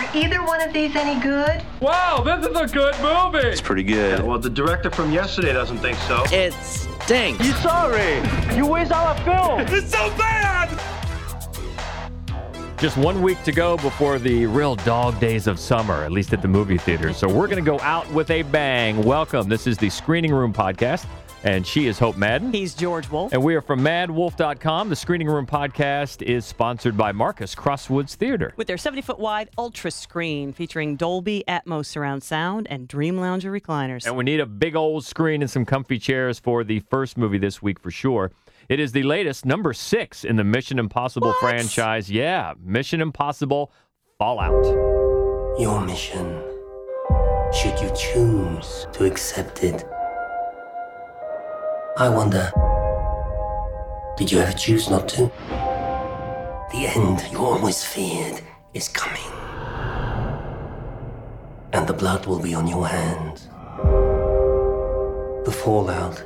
Are either one of these any good? Wow, this is a good movie. It's pretty good. Well, the director from yesterday doesn't think so. It stinks. You sorry? You waste all our film. It's so bad. Just one week to go before the real dog days of summer, at least at the movie theaters. So we're going to go out with a bang. Welcome. This is the Screening Room Podcast, and she is Hope Madden. He's George Wolf. And we are from maddwolf.com. The Screening Room Podcast is sponsored by Marcus Crosswoods Theater. With their 70 foot wide ultra screen featuring Dolby Atmos surround sound and Dream Lounger recliners. And we need a big old screen and some comfy chairs for the first movie this week for sure. It is the latest, number six in the Mission Impossible What? franchise. Yeah, Mission Impossible Fallout. Your mission, should you choose to accept it. I wonder, did you ever choose not to? The end you always feared is coming. And the blood will be on your hands. The fallout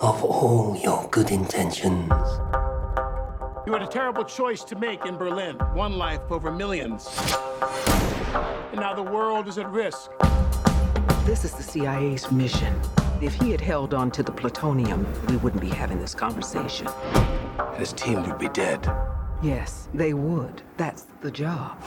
of all your good intentions. You had a terrible choice to make in Berlin one life over millions. And now the world is at risk. This is the CIA's mission. If he had held on to the plutonium, we wouldn't be having this conversation. His team would be dead. Yes, they would. That's the job.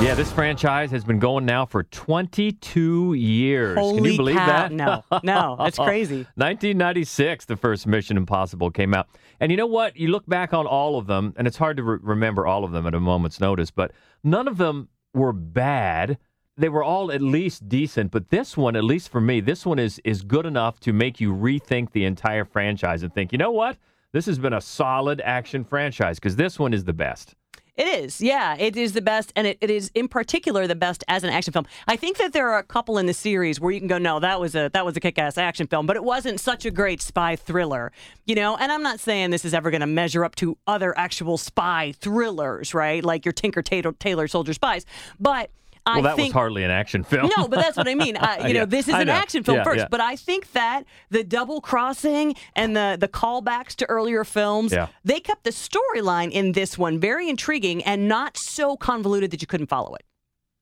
Yeah, this franchise has been going now for 22 years. Can you believe cow. that? No, no, that's crazy. 1996, the first Mission Impossible came out. And you know what? You look back on all of them, and it's hard to re- remember all of them at a moment's notice, but none of them were bad. They were all at least decent, but this one, at least for me, this one is is good enough to make you rethink the entire franchise and think, you know what? This has been a solid action franchise because this one is the best. It is, yeah, it is the best, and it, it is in particular the best as an action film. I think that there are a couple in the series where you can go, no, that was a that was a kick-ass action film, but it wasn't such a great spy thriller, you know. And I'm not saying this is ever going to measure up to other actual spy thrillers, right? Like your Tinker Tailor, Tailor Soldier Spies, but Well, that think was hardly an action film. No, but that's what I mean. Uh, you Yeah, know, this is I an know. action film Yeah, first, yeah. but I think that the double crossing and the the callbacks to earlier films, they kept the storyline in this one very intriguing and not so convoluted that you couldn't follow it.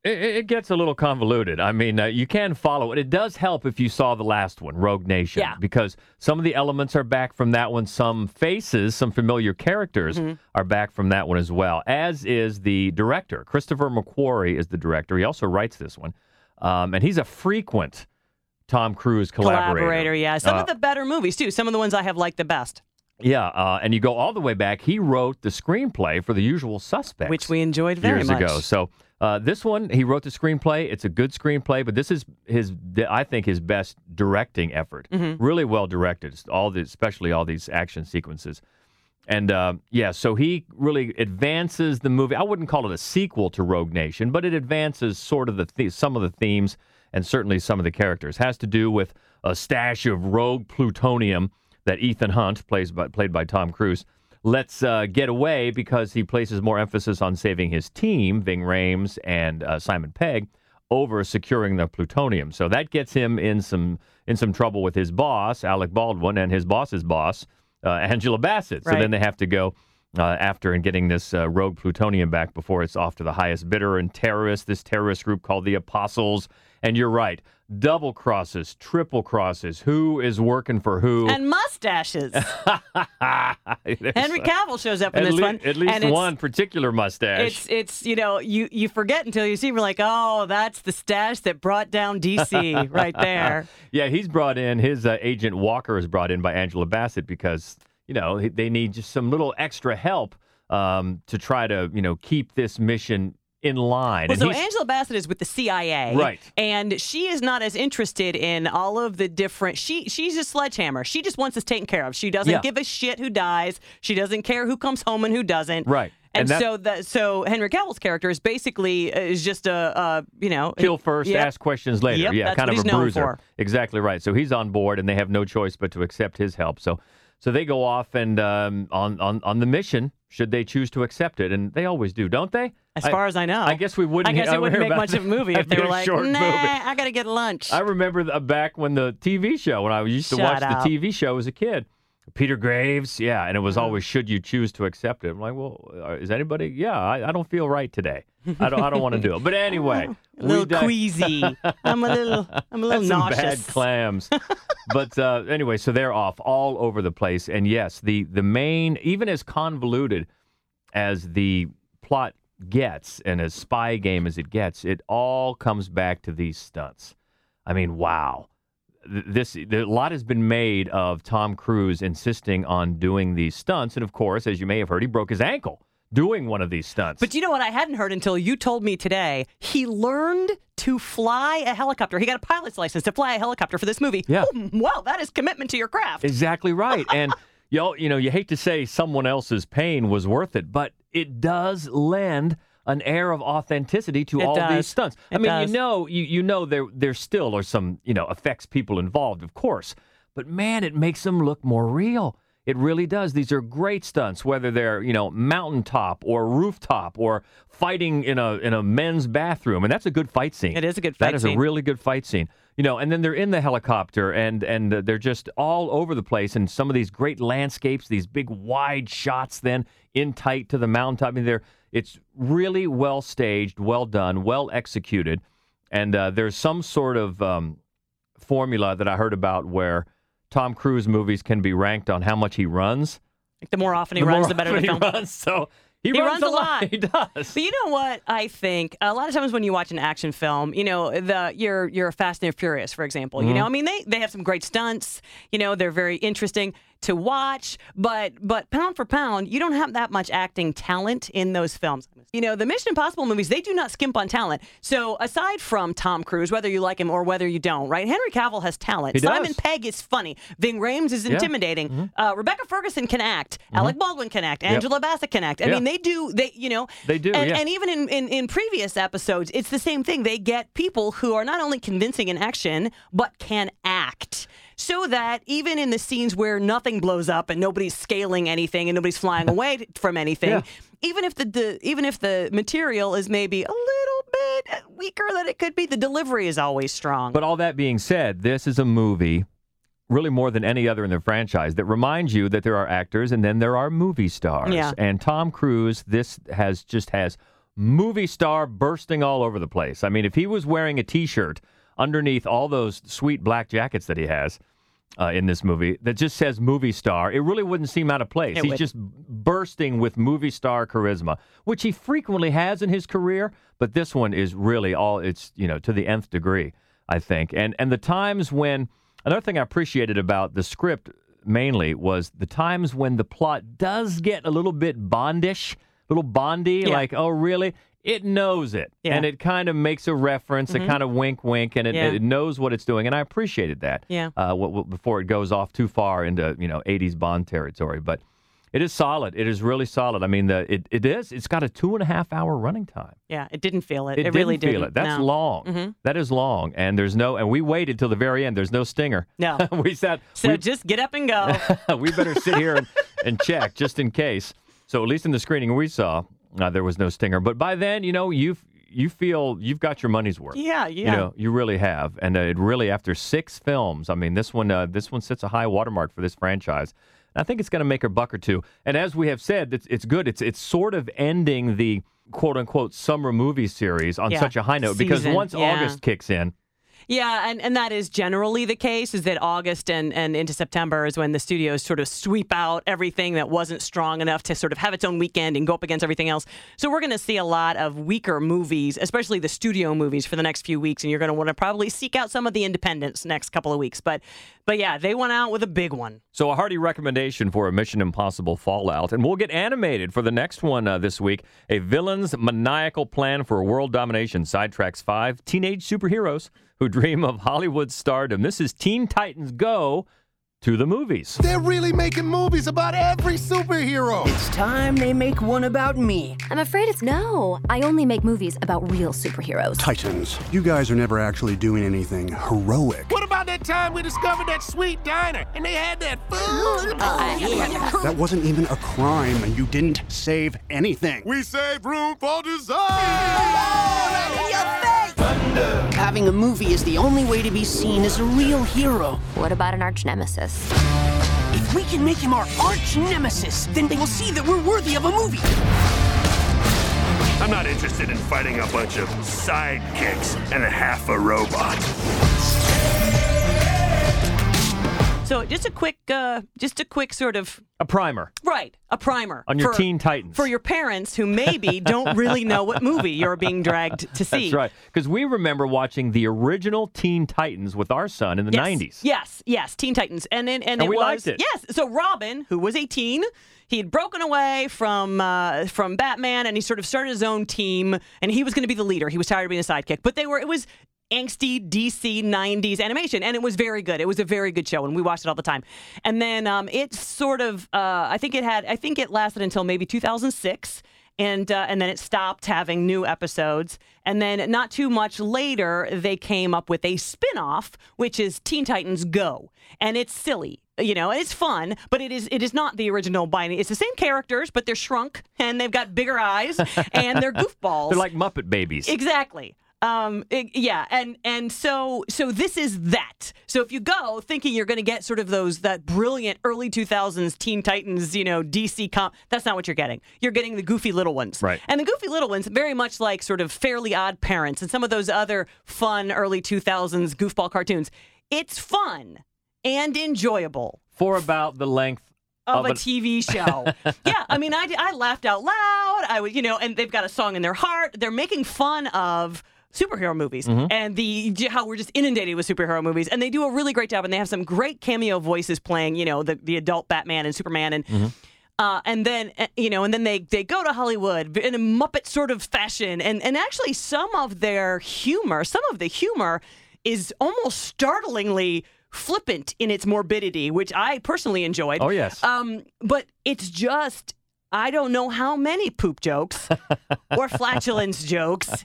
It, it gets a little convoluted. I mean, uh, you can follow it. It does help if you saw the last one, Rogue Nation, Yeah. because some of the elements are back from that one. Some faces, some familiar characters Mm-hmm. are back from that one as well, as is the director. Christopher McQuarrie is the director. He also writes this one, um, and he's a frequent Tom Cruise collaborator. Collaborator, yeah. Some Uh, of the better movies too. Some of the ones I have liked the best, Yeah, uh, and you go all the way back. He wrote the screenplay for The Usual Suspects. which we enjoyed very years much. ago. So uh, this one, he wrote the screenplay. It's a good screenplay, but this is his, I think, his best directing effort. Mm-hmm. Really well directed. All the, especially all these action sequences. And uh, yeah, so he really advances the movie. I wouldn't call it a sequel to Rogue Nation, but it advances sort of the, the some of the themes and certainly some of the characters. Has to do with a stash of rogue plutonium that Ethan Hunt plays by, played by Tom Cruise lets uh, get away because he places more emphasis on saving his team, Ving Rhames and uh, Simon Pegg, over securing the plutonium. So that gets him in some in some trouble with his boss, Alec Baldwin, and his boss's boss, uh, Angela Bassett. So Right. then they have to go uh, after and getting this uh, rogue plutonium back before it's off to the highest bidder and terrorists. This terrorist group called the Apostles. And you're right, double crosses, triple crosses. Who is working for who? And mustaches. Henry Cavill shows up in this lea- one. at least one particular mustache. It's it's you know you you forget until you see we're like oh that's the stash that brought down DC right there. yeah, he's brought in. His uh, agent Walker is brought in by Angela Bassett because you know they need just some little extra help um, to try to you know keep this mission in line. Well, so Angela Bassett is with the CIA, Right. And she is not as interested in all of the different. She she's a sledgehammer. She just wants us taken care of. She doesn't Yeah. give a shit who dies. She doesn't care who comes home and who doesn't. Right. And, And that- so that so Henry Cavill's character is basically uh, is just a uh, you know kill first, Yep. ask questions later. Yep, yeah, kind of a bruiser. Exactly right. So he's on board, and they have no choice but to accept his help. So, so they go off and um, on on on the mission. Should they choose to accept it, and they always do, don't they? As far as I know. I guess we wouldn't. I guess it wouldn't make much of a movie if they were like, nah, movie. I gotta get lunch. I remember the, back when the TV show, when I used to Shut watch up. the TV show as a kid, Peter Graves, yeah, and it was Uh-huh. always should you choose to accept it. I'm like, well, uh, is anybody? Yeah, I, I don't feel right today. I don't. I don't want to do it. But anyway, A little di- queasy. I'm a little. I'm a little That's some nauseous. bad clams. but uh, anyway, so they're off all over the place, and yes, the the main, even as convoluted as the plot gets, and as spy game as it gets, it all comes back to these stunts. I mean, wow. Th- This the, a lot has been made of Tom Cruise insisting on doing these stunts, and of course, as you may have heard, he broke his ankle doing one of these stunts. But you know what? I hadn't heard until you told me today. He learned to fly a helicopter. He got a pilot's license to fly a helicopter for this movie. Yeah. Oh, wow, that is commitment to your craft. Exactly right. And you know, you know, you hate to say someone else's pain was worth it, but it does lend an air of authenticity to It all does. these stunts. I mean, does. you know, you you know there there still are some, you know, effects people involved, of course. But man, it makes them look more real. It really does. These are great stunts, whether they're you know mountaintop or rooftop or fighting in a in a men's bathroom, and that's a good fight scene. It is a good That fight is scene. a really good fight scene. You know, and then they're in the helicopter and and they're just all over the place and some of these great landscapes, these big wide shots then in tight to the mountaintop. I mean they're it's really well staged, well done, well executed. And uh, there's some sort of um, formula that I heard about where Tom Cruise movies can be ranked on how much he runs. Like, the more often he The runs, the better the film. he runs. So he, He runs a lot. He does. But you know what I think? A lot of times when you watch an action film, you know, the you're you're a Fast and Furious, for example. You know, Mm-hmm. I mean, they they have some great stunts. You know, they're very interesting to watch. But but pound for pound, you don't have that much acting talent in those films. You know, the Mission Impossible movies, they do not skimp on talent. So aside from Tom Cruise, whether you like him or whether you don't, right? Henry Cavill has talent. He does. Simon Pegg is funny. Ving Rhames is intimidating. Uh, Rebecca Ferguson can act. Alec Baldwin can act. Angela Bassett can act. I Yeah. mean, they do. They you know They do, And, yeah. and even in, in in previous episodes, it's the same thing. They get people who are not only convincing in action but can act. So that even in the scenes where nothing blows up and nobody's scaling anything and nobody's flying away from anything, Yeah. even if the, the even if the material is maybe a little bit weaker than it could be, the delivery is always strong. But all that being said, this is a movie, really more than any other in the franchise, that reminds you that there are actors and then there are movie stars. Yeah. And Tom Cruise, this has just has movie star bursting all over the place. I mean, if he was wearing a T-shirt underneath all those sweet black jackets that he has. Uh, in this movie, that just says movie star, it really wouldn't seem out of place. It He's would. just bursting with movie star charisma, which he frequently has in his career. But this one is really all it's you know to the nth degree, I think. And and the times when another thing I appreciated about the script mainly was the times when the plot does get a little bit bondish, a little bondy, Yeah. like oh really. It knows it, Yeah. Mm-hmm. and it kind of makes a reference, a kind of wink, wink, and it, Yeah. it knows what it's doing, and I appreciated that. Yeah. Uh, what, what, before it goes off too far into you know 80s Bond territory, but it is solid. It is really solid. I mean, the it, it is. It's got a two and a half hour running time. yeah, it didn't feel it. It, It, really didn't feel didn't. it. That's no. long. Mhm. That is long, and there's no. And we waited till the very end. There's no stinger. No. we said So we, just get up and go. we better sit here and, and check just in case. So at least in the screening we saw, uh, there was no stinger. But by then, you know, you've you feel you've got your money's worth. yeah, yeah. You know, you really have, and uh, it really after six films. I mean, this one, uh, this one sets a high watermark for this franchise. I think it's going to make a buck or two. And as we have said, it's, it's good. It's it's sort of ending the quote unquote summer movie series on Yeah, such a high note because once yeah. August kicks in, Yeah, and, and that is generally the case is that August and, and into September is when the studios sort of sweep out everything that wasn't strong enough to sort of have its own weekend and go up against everything else. So we're going to see a lot of weaker movies, especially the studio movies for the next few weeks and you're going to want to probably seek out some of the independents next couple of weeks. But but yeah, they went out with a big one. So, a hearty recommendation for a Mission Impossible Fallout. And we'll get animated for the next one uh, this week. A villain's maniacal plan for world domination sidetracks five teenage superheroes who dream of Hollywood stardom. This is Teen Titans Go to the movies. They're really making movies about every superhero. It's time they make one about me. I'm afraid it's no. I only make movies about real superheroes. Titans, you guys are never actually doing anything heroic. What about that time we discovered that sweet diner and they had that food? Oh, that wasn't even a crime, and you didn't save anything. we saved room for desire. Having a movie is the only way to be seen as a real hero. What about an arch nemesis? If we can make him our arch nemesis. Then they will see that we're worthy of a movie. I'm not interested in fighting a bunch of sidekicks and a half a robot. So just a quick, uh, just a quick sort of A primer right, a primer on your for, Teen Titans. for your parents who maybe don't really know what movie you're being dragged to see. That's right. Because we remember watching the original Teen Titans with our son in the yes. 90s. Yes, yes, Teen Titans, and and, and, And it we was liked it. yes. So Robin, who was 18, he had broken away from uh, from Batman, and he sort of started his own team, and he was going to be the leader. He was tired of being a sidekick, but they were it was angsty DC 90s animation and it was very good. It was a very good show and we watched it all the time. And then um, it sort of uh, i think it had i think it lasted until maybe 2006 and uh, and then it stopped having new episodes. And then not too much later they came up with a spin-off which is teen titans go. And it's silly you know it's fun but it is it is not the original by any it's the same characters but they're shrunk and they've got bigger eyes and they're goofballs. They're like Muppet babies. Exactly. Um, it- yeah, and and so so this is that. So if you go thinking you're going to get sort of those that brilliant early 2000s Teen Titans, you know, DC comp, that's not what you're getting. You're getting the goofy little ones, Right. And the goofy little ones, very much like sort of Fairly Odd Parents and some of those other fun early 2000s goofball cartoons. It's fun and enjoyable For about the length of, a a- TV show. yeah, I mean, I, I laughed out loud. I was, you know, and they've got a song in their heart. They're making fun of superhero movies Mm-hmm. and the how we're just inundated with superhero movies and they do a really great job and they have some great cameo voices playing you know the, the adult batman and superman and Mm-hmm. uh, and then uh, you know and then they they go to hollywood in a muppet sort of fashion and and actually some of their humor some of the humor is almost startlingly flippant in its morbidity which i personally enjoyed Oh, yes. um, but it's just I don't know how many poop jokes or flatulence jokes.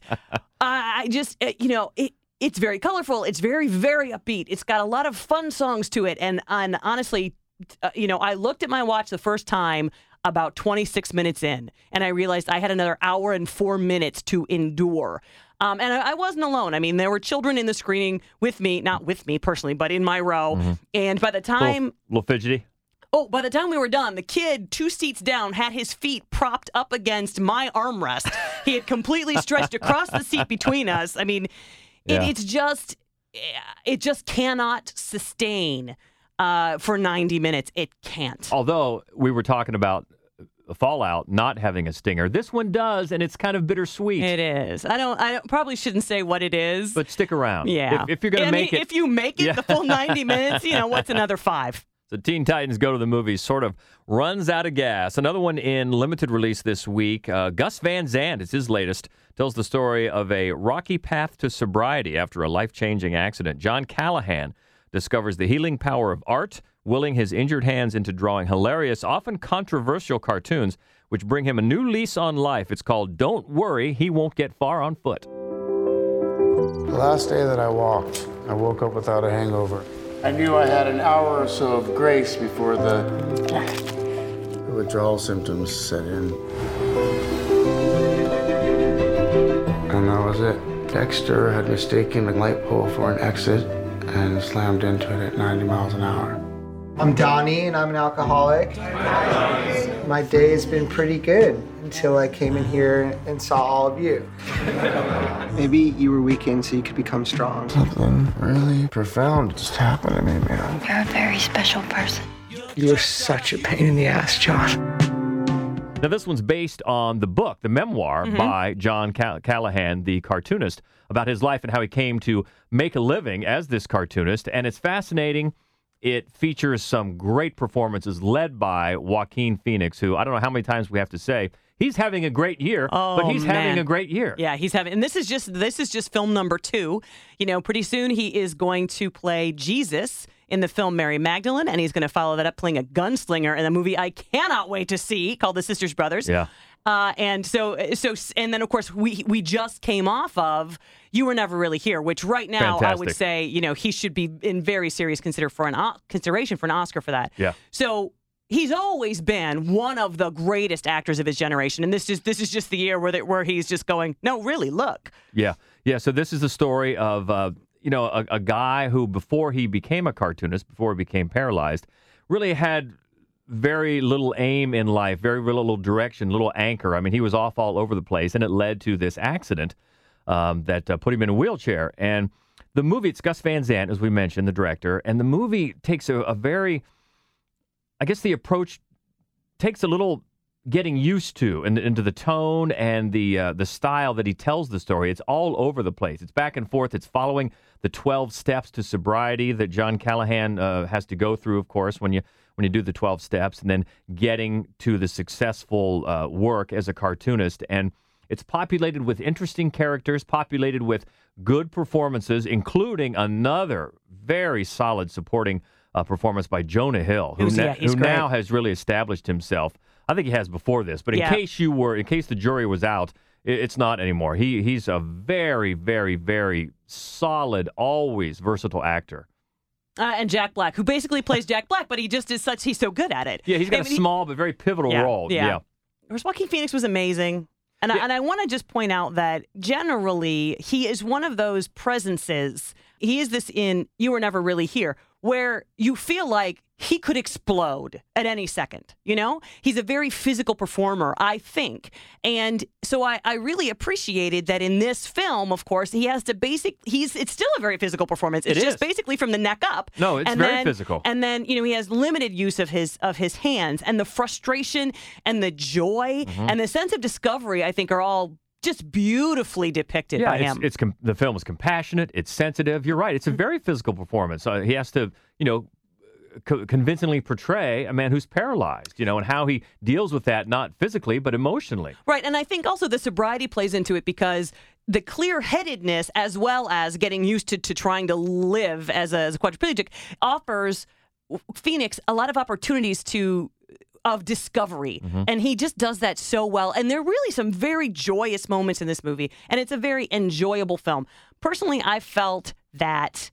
I I just uh, you know it. It's very colorful. It's very very upbeat. It's got a lot of fun songs to it, and and honestly, uh, you know, I looked at my watch the first time about 26 minutes in, and I realized I had another hour and four minutes to endure. Um, and I, I wasn't alone. I mean, there were children in the screening with me, not with me personally, but in my row. And by the little, time little fidgety. Oh, by the time we were done, the kid, two seats down, had his feet propped up against my armrest. he had completely stretched across the seat between us. I mean, it, Yeah. it's just, it just cannot sustain uh, for 90 minutes. It can't. Although we were talking about Fallout not having a stinger, this one does, and it's kind of bittersweet. It is. I don't. I probably shouldn't say what it is. But stick around. yeah, If, if you're going to mean, make it. if you make it Yeah. the full 90 minutes, you know what's another five? So Teen Titans Go to the Movies sort of runs out of gas. Another one in limited release this week. Uh, Gus Van Sant is his latest. Tells the story of a rocky path to sobriety after a life changing accident. John Callahan discovers the healing power of art, willing his injured hands into drawing hilarious, often controversial cartoons, which bring him a new lease on life. It's called Don't Worry, He Won't Get Far on Foot. The last day that I walked, I woke up without a hangover. I knew I had an hour or so of grace before the, the withdrawal symptoms set in. And that was it. Dexter had mistaken the light pole for an exit and slammed into it at 90 miles an hour. I'm Donnie and I'm an alcoholic. My day has been pretty good until I came in here and saw all of you. Maybe you were weakened so you could become strong. Something really profound just happened to me, man. You're a very special person. You're such a pain in the ass, John. Now, this one's based on the book, the memoir Mm-hmm. by John Ca- Callahan, the cartoonist, about his life and how he came to make a living as this cartoonist. And it's fascinating. It features some great performances led by Joaquin Phoenix, who I don't know how many times we have to say he's having a great year, Oh, but he's having a great year. Yeah, he's having, and this is just this is just film number two. You know, pretty soon he is going to play Jesus in the film Mary Magdalene, and he's going to follow that up playing a gunslinger in a movie I cannot wait to see called The Sisters Brothers. Yeah. Uh, and so, so, and then of course we we just came off of "You Were Never Really Here," which right now I would say you know he should be in very serious consider for an o- consideration for an Oscar for that. Yeah. So he's always been one of the greatest actors of his generation, and this is this is just the year where they, where he's just going, no, really, look. Yeah, yeah. So this is the story of uh, you know a, a guy who before he became a cartoonist, before he became paralyzed, really had very little aim in life, very little direction, little anchor. I mean, he was off all over the place, and it led to this accident um, that uh, put him in a wheelchair. And the movie, it's Gus Van Sant, as we mentioned, the director, and the movie takes a, a very, I guess the approach takes a little getting used to and into the tone and the uh, the style that he tells the story. It's all over the place. It's back and forth. It's following the 12 steps to sobriety that John Callahan uh, has to go through, of course, when you when you do the 12 steps, and then getting to the successful uh, work as a cartoonist. And it's populated with interesting characters, populated with good performances, including another very solid supporting uh, performance by Jonah Hill, who, Who's- na- yeah, who now has really established himself. I think he has before this, but in Yeah. case you were, in case the jury was out, i- it's not anymore. He he's a very, very, very solid, always versatile actor. Uh, and Jack Black, who basically plays Jack Black, but he just is such, he's so good at it. Yeah, he's got I a mean, he- small but very pivotal Yeah, role. yeah. yeah. Of course, Joaquin Phoenix was amazing. And I, and I want to just point out that generally he is one of those presences. He is this in You Were Never Really Here, where you feel like he could explode at any second. You know, he's a very physical performer, I think. And so I, I really appreciated that in this film, of course, he has to basic, he's, it's still a very physical performance. It's It just is. basically from the neck up. No, it's And very then- physical. and then you know he has limited use of his of his hands and the frustration and the joy Mm-hmm. and the sense of discovery i think are all just beautifully depicted yeah, by it's, him it's com- the film is compassionate. It's sensitive. You're right. It's a very physical performance. Uh, he has to, you know, co- convincingly portray a man who's paralyzed. You know, and how he deals with that, not physically but emotionally. right and i think also the sobriety plays into it because the clear-headedness as well as getting used to, to trying to live as a, as a quadriplegic offers phoenix a lot of opportunities to of discovery. And he just does that so well. And there are really some very joyous moments in this movie. And it's a very enjoyable film. Personally i felt that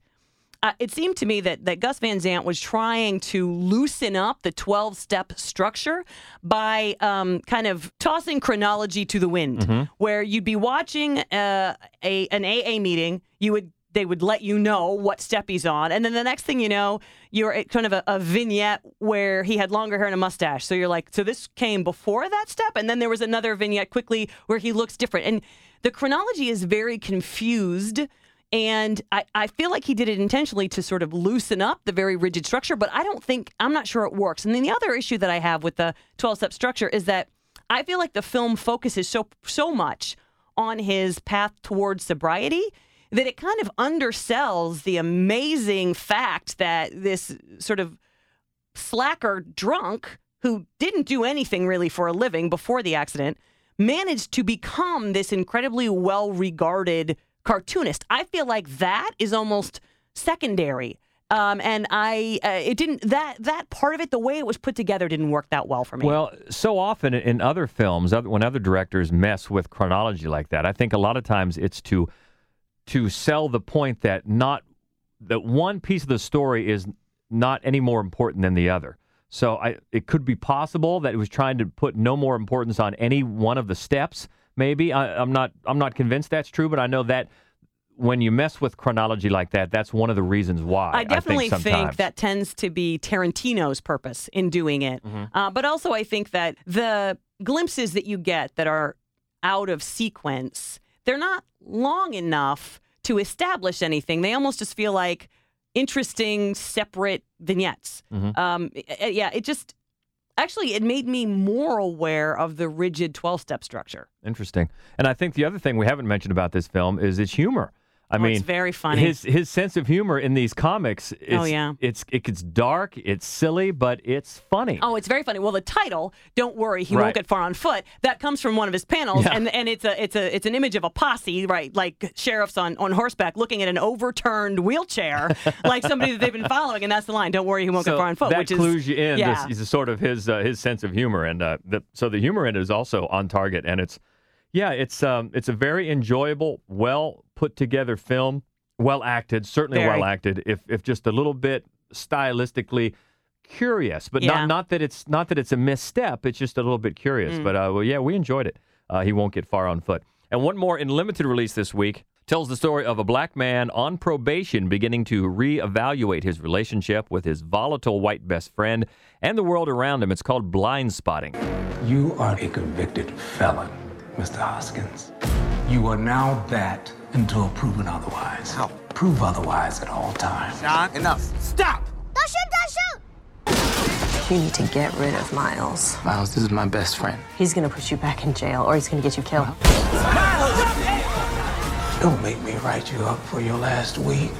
uh, it seemed to me that, that Gus Van Sant was trying to loosen up the 12 step structure by um, kind of tossing chronology to the wind, where you'd be watching uh, a, an AA meeting, you would they would let you know what step he's on. And then the next thing you know, you're at kind of a, a vignette where he had longer hair and a mustache. So you're like, so this came before that step? And then there was another vignette quickly where he looks different. And the chronology is very confused. And I, I feel like he did it intentionally to sort of loosen up the very rigid structure, but I don't think, I'm not sure it works. And then the other issue that I have with the 12 step structure is that I feel like the film focuses so, so much on his path towards sobriety that it kind of undersells the amazing fact that this sort of slacker drunk who didn't do anything really for a living before the accident managed to become this incredibly well regarded cartoonist. I feel like that is almost secondary. Um, and I, uh, it didn't that that part of it, the way it was put together, didn't work that well for me. Well, so often in other films, when other directors mess with chronology like that, I think a lot of times it's to to sell the point that not that one piece of the story is not any more important than the other. So I, it could be possible that it was trying to put no more importance on any one of the steps. Maybe I, I'm not. I'm not convinced that's true, but I know that when you mess with chronology like that, that's one of the reasons why. I definitely think, think, that tends to be Tarantino's purpose in doing it. Mm-hmm. Uh, but also, I think that the glimpses that you get that are out of sequence, they're not long enough to establish anything. They almost just feel like interesting, separate vignettes. Mhm. Um, i- i- yeah, it just actually it made me more aware of the rigid twelve step structure. Interesting. And I think the other thing we haven't mentioned about this film is its humor. I Oh, mean, it's very funny. His his sense of humor in these comics. It's, Oh, yeah. It's it gets dark. It's silly, but it's funny. Oh, it's very funny. Well, the title, "Don't worry, he Right. won't get far on foot," that comes from one of his panels, Yeah. and and it's a it's a it's an image of a posse, right? Like sheriffs on on horseback looking at an overturned wheelchair, like somebody that they've been following, and that's the line, "Don't worry, he won't so get far on foot," that which is clues you in. Yeah. This is sort of his uh, his sense of humor, and uh, the, so the humor in it is also on target. And it's yeah, it's um it's a very enjoyable, well put together film, well acted, certainly Very. well acted. If if just a little bit stylistically curious, but Yeah. not not that it's not that it's a misstep. It's just a little bit curious. Mm. But uh, well, yeah, we enjoyed it. Uh, he won't get far on foot. And one more in limited release this week tells the story of a black man on probation beginning to reevaluate his relationship with his volatile white best friend and the world around him. It's called Blindspotting. You are a convicted felon, Mr. Hoskins. You are now that until proven otherwise. How? Prove otherwise at all times. John, enough. Stop! Don't shoot, don't shoot! You need to get rid of Miles. Miles, this is my best friend. He's gonna put you back in jail or he's gonna get you killed. Don't make me write you up for your last week.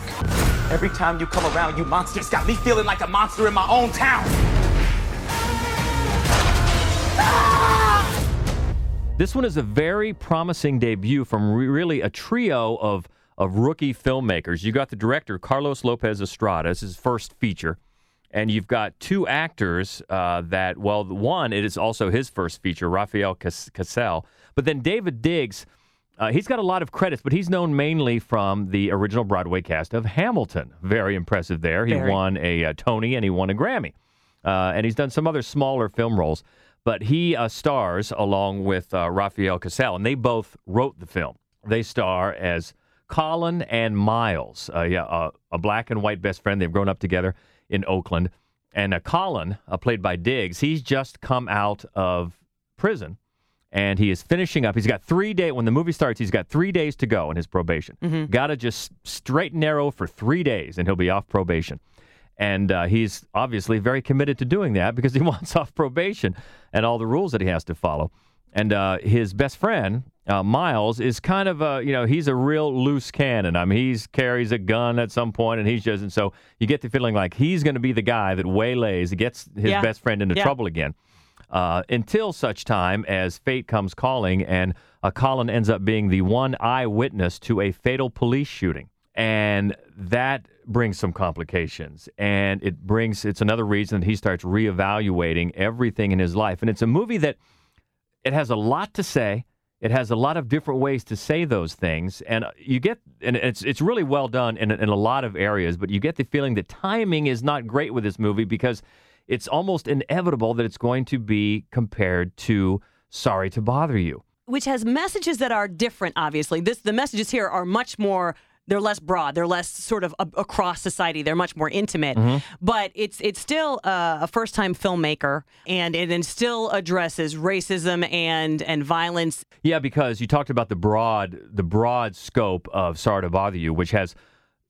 Every time you come around, you monsters got me feeling like a monster in my own town. This one is a very promising debut from re- really a trio of of rookie filmmakers. You got the director Carlos Lopez Estrada, is his first feature, and you've got two actors uh, that well, one it is also his first feature, Rafael Cas- Casal, but then Daveed Diggs. Uh, he's got a lot of credits, but he's known mainly from the original Broadway cast of Hamilton. Very impressive there. He Very. won a, uh Tony and he won a Grammy. Uh, and he's done some other smaller film roles. But he uh, stars along with uh, Rafael Casal, and they both wrote the film. They star as Colin and Miles, uh, yeah, uh, a black and white best friend. They've grown up together in Oakland. And uh, Colin, uh, played by Diggs, he's just come out of prison and he is finishing up. He's got three days. When the movie starts, he's got three days to go in his probation. Got to just straight and narrow for three days, and he'll be off probation. And uh, he's obviously very committed to doing that because he wants off probation and all the rules that he has to follow. And uh, his best friend, uh, Miles, is kind of a, you know, he's a real loose cannon. I mean, he carries a gun at some point and he's just, and so you get the feeling like he's going to be the guy that waylays, gets his Yeah. best friend into Yeah. trouble again uh, until such time as fate comes calling and uh, Colin ends up being the one eyewitness to a fatal police shooting. And that brings some complications. And it brings, it's another reason that he starts reevaluating everything in his life. And it's a movie that it has a lot to say. It has a lot of different ways to say those things, and uh, you get, and it's it's really well done in in a lot of areas. But you get the feeling the timing is not great with this movie because it's almost inevitable that it's going to be compared to Sorry to Bother You. which has messages that are different obviously this the messages here are much more they're less broad they're less sort of a, across society they're much more intimate Mhm. but it's it's still uh, a first time filmmaker and it, it still addresses racism and and violence Yeah, because you talked about the broad the broad scope of Sorry to Bother You, which has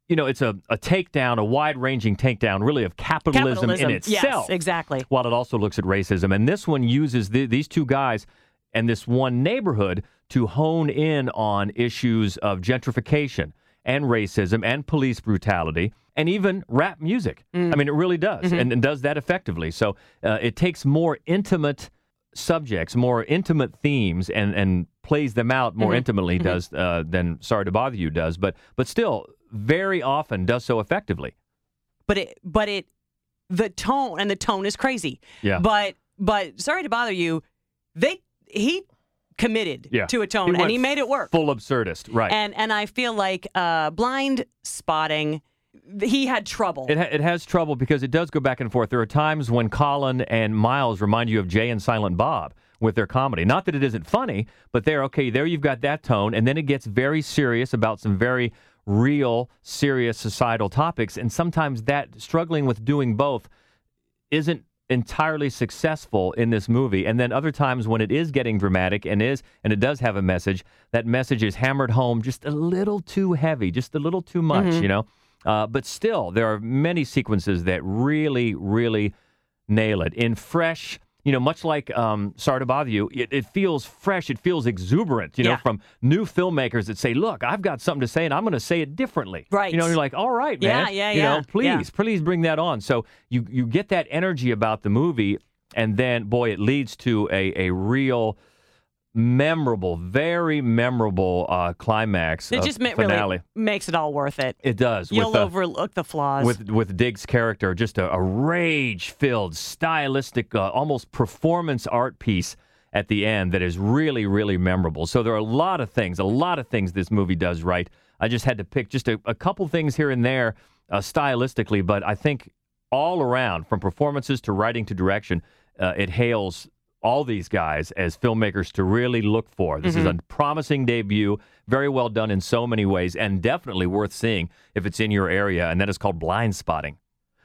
you know, it's a, a takedown, a wide ranging takedown, really, of capitalism, in itself. yes exactly while it also looks at racism. And this one uses the, these two guys and this one neighborhood to hone in on issues of gentrification and racism and police brutality and even rap music. I mean, it really does, and, and does that effectively. So uh, it takes more intimate subjects, more intimate themes, and and plays them out more Mhm. intimately Mhm. does uh, than Sorry to Bother You does, but but still very often does so effectively. but it but it the tone and the tone is crazy Yeah. but but sorry to bother you they he committed Yeah. to a tone He and he made it work Full absurdist, right? And and I feel like uh, blind spotting, he had trouble. It, ha- it has trouble because it does go back and forth. There are times when Colin and Miles remind you of Jay and Silent Bob with their comedy. Not that it isn't funny, but there, okay, there you've got that tone, and then it gets very serious about some very real, serious societal topics. And sometimes that struggling with doing both isn't entirely successful in this movie. And then other times when it is getting dramatic and is and it does have a message, that message is hammered home just a little too heavy, just a little too much, Mhm. you know. Uh, but still, there are many sequences that really, really nail it in fresh. You know, much like um, Sorry to Bother You, it, it feels fresh. It feels exuberant. You know, Yeah. from new filmmakers that say, "Look, I've got something to say, and I'm going to say it differently." Right. You know, you're like, "All right, man. Yeah, yeah, You yeah, know, please, yeah. please bring that on. So you you get that energy about the movie, and then boy, it leads to a a real memorable, very memorable uh, climax. it just ma- finale. really makes it all worth it. It does. You'll with, uh, overlook the flaws. with with Diggs' character, just a, a rage-filled, stylistic, uh, almost performance art piece at the end that is really, really memorable. So there are a lot of things, a lot of things this movie does right. I just had to pick just a, a couple things here and there uh, stylistically, but I think all around, from performances to writing to direction, uh, it hails all these guys as filmmakers to really look for. This is mm-hmm. a promising debut, very well done in so many ways, and definitely worth seeing if it's in your area. And that is called Blindspotting.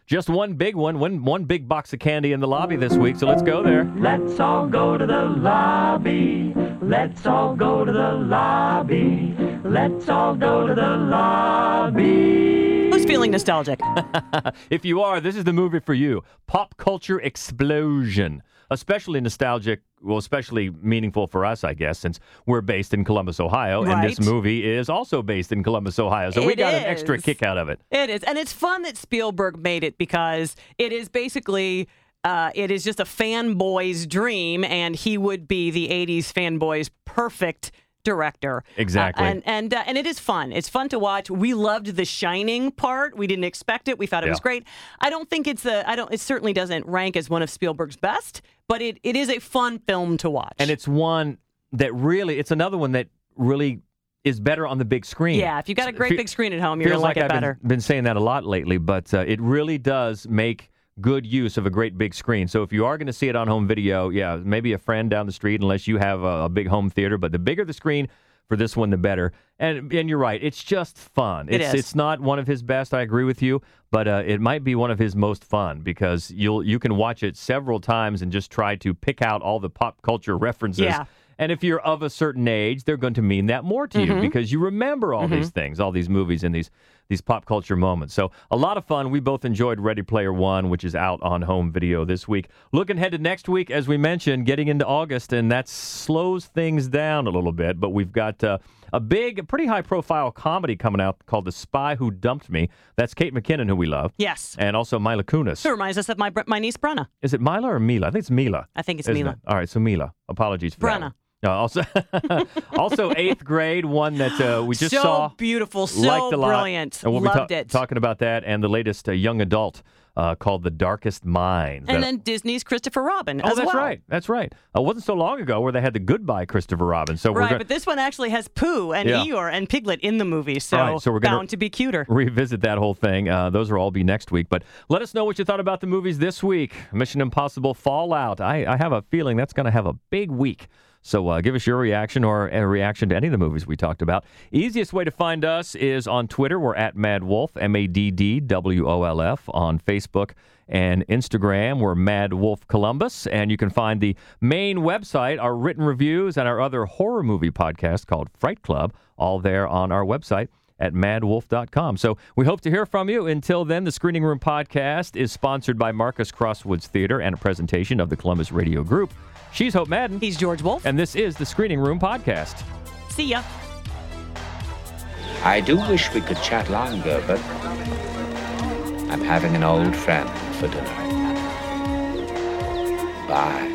Just one big one, one, one big box of candy in the lobby this week, so let's go there. Let's all go to the lobby. Let's all go to the lobby. Let's all go to the lobby. Who's feeling nostalgic? if you are, this is the movie for you. Pop culture explosion. Especially nostalgic, well, especially meaningful for us, I guess, since we're based in Columbus, Ohio, and this movie is also based in Columbus, Ohio. So we It got an extra kick out of it. It is, and it's fun that Spielberg made it because it is basically. Uh, it is just a fanboy's dream, and he would be the '80s fanboy's perfect director. Exactly. Uh, and and uh, and it is fun. It's fun to watch. We loved the Shining part. We didn't expect it. We thought it was great. I don't think it's a. I don't. It certainly doesn't rank as one of Spielberg's best, but it, it is a fun film to watch. And it's one that really, it's another one that really is better on the big screen. yeah, if you've got a great Fe- big screen at home, you're gonna like, like it I've better. Been, been saying that a lot lately, but uh, it really does make good use of a great big screen. So if you are going to see it on home video, yeah, maybe a friend down the street, unless you have a, a big home theater. But the bigger the screen for this one, the better. And and you're right, it's just fun. It It's it's not one of his best. I agree with you, but uh, it might be one of his most fun because you'll you can watch it several times and just try to pick out all the pop culture references. Yeah. And if you're of a certain age, they're going to mean that more to you Mhm. because you remember all these things, all these movies and these these pop culture moments. So a lot of fun. We both enjoyed Ready Player One, which is out on home video this week. Looking ahead to next week, as we mentioned, getting into August, and that slows things down a little bit. But we've got uh, a big, pretty high profile comedy coming out called The Spy Who Dumped Me. That's Kate McKinnon, who we love. Yes. And also Mila Kunis. It reminds us of my my niece Brenna. Is it Mila or Mila? I think it's Mila. I think it's Mila. it? All right, so Mila. Apologies for that. Brenna. one. Uh, also, also eighth grade one that uh, we just so saw. beautiful, so liked a lot. brilliant. And we'll Loved be ta- it. talking about that and the latest uh, young adult uh, called The Darkest Minds. and That- then Disney's Christopher Robin oh, that's well. right. That's right. Uh, it wasn't so long ago where they had the Goodbye Christopher Robin. So Right, but this one actually has Pooh and Yeah. Eeyore and Piglet in the movie, so, right, so we're bound to be cuter. revisit that whole thing. Uh, those will all be next week. But let us know what you thought about the movies this week. Mission Impossible Fallout. I, I have a feeling that's going to have a big week. So uh, give us your reaction or a reaction to any of the movies we talked about. Easiest way to find us is on Twitter. We're at MaddWolf, M A D D W O L F. On Facebook and Instagram, we're MaddWolf Columbus. And you can find the main website, our written reviews, and our other horror movie podcast called Fright Club, all there on our website at maddwolf.com. So we hope to hear from you. Until then, the Screening Room podcast is sponsored by Marcus Crosswoods Theater and a presentation of the Columbus Radio Group. She's Hope Madden. He's George Wolf. And this is the Screening Room podcast. See ya. I do wish we could chat longer, but I'm having an old friend for dinner. Bye.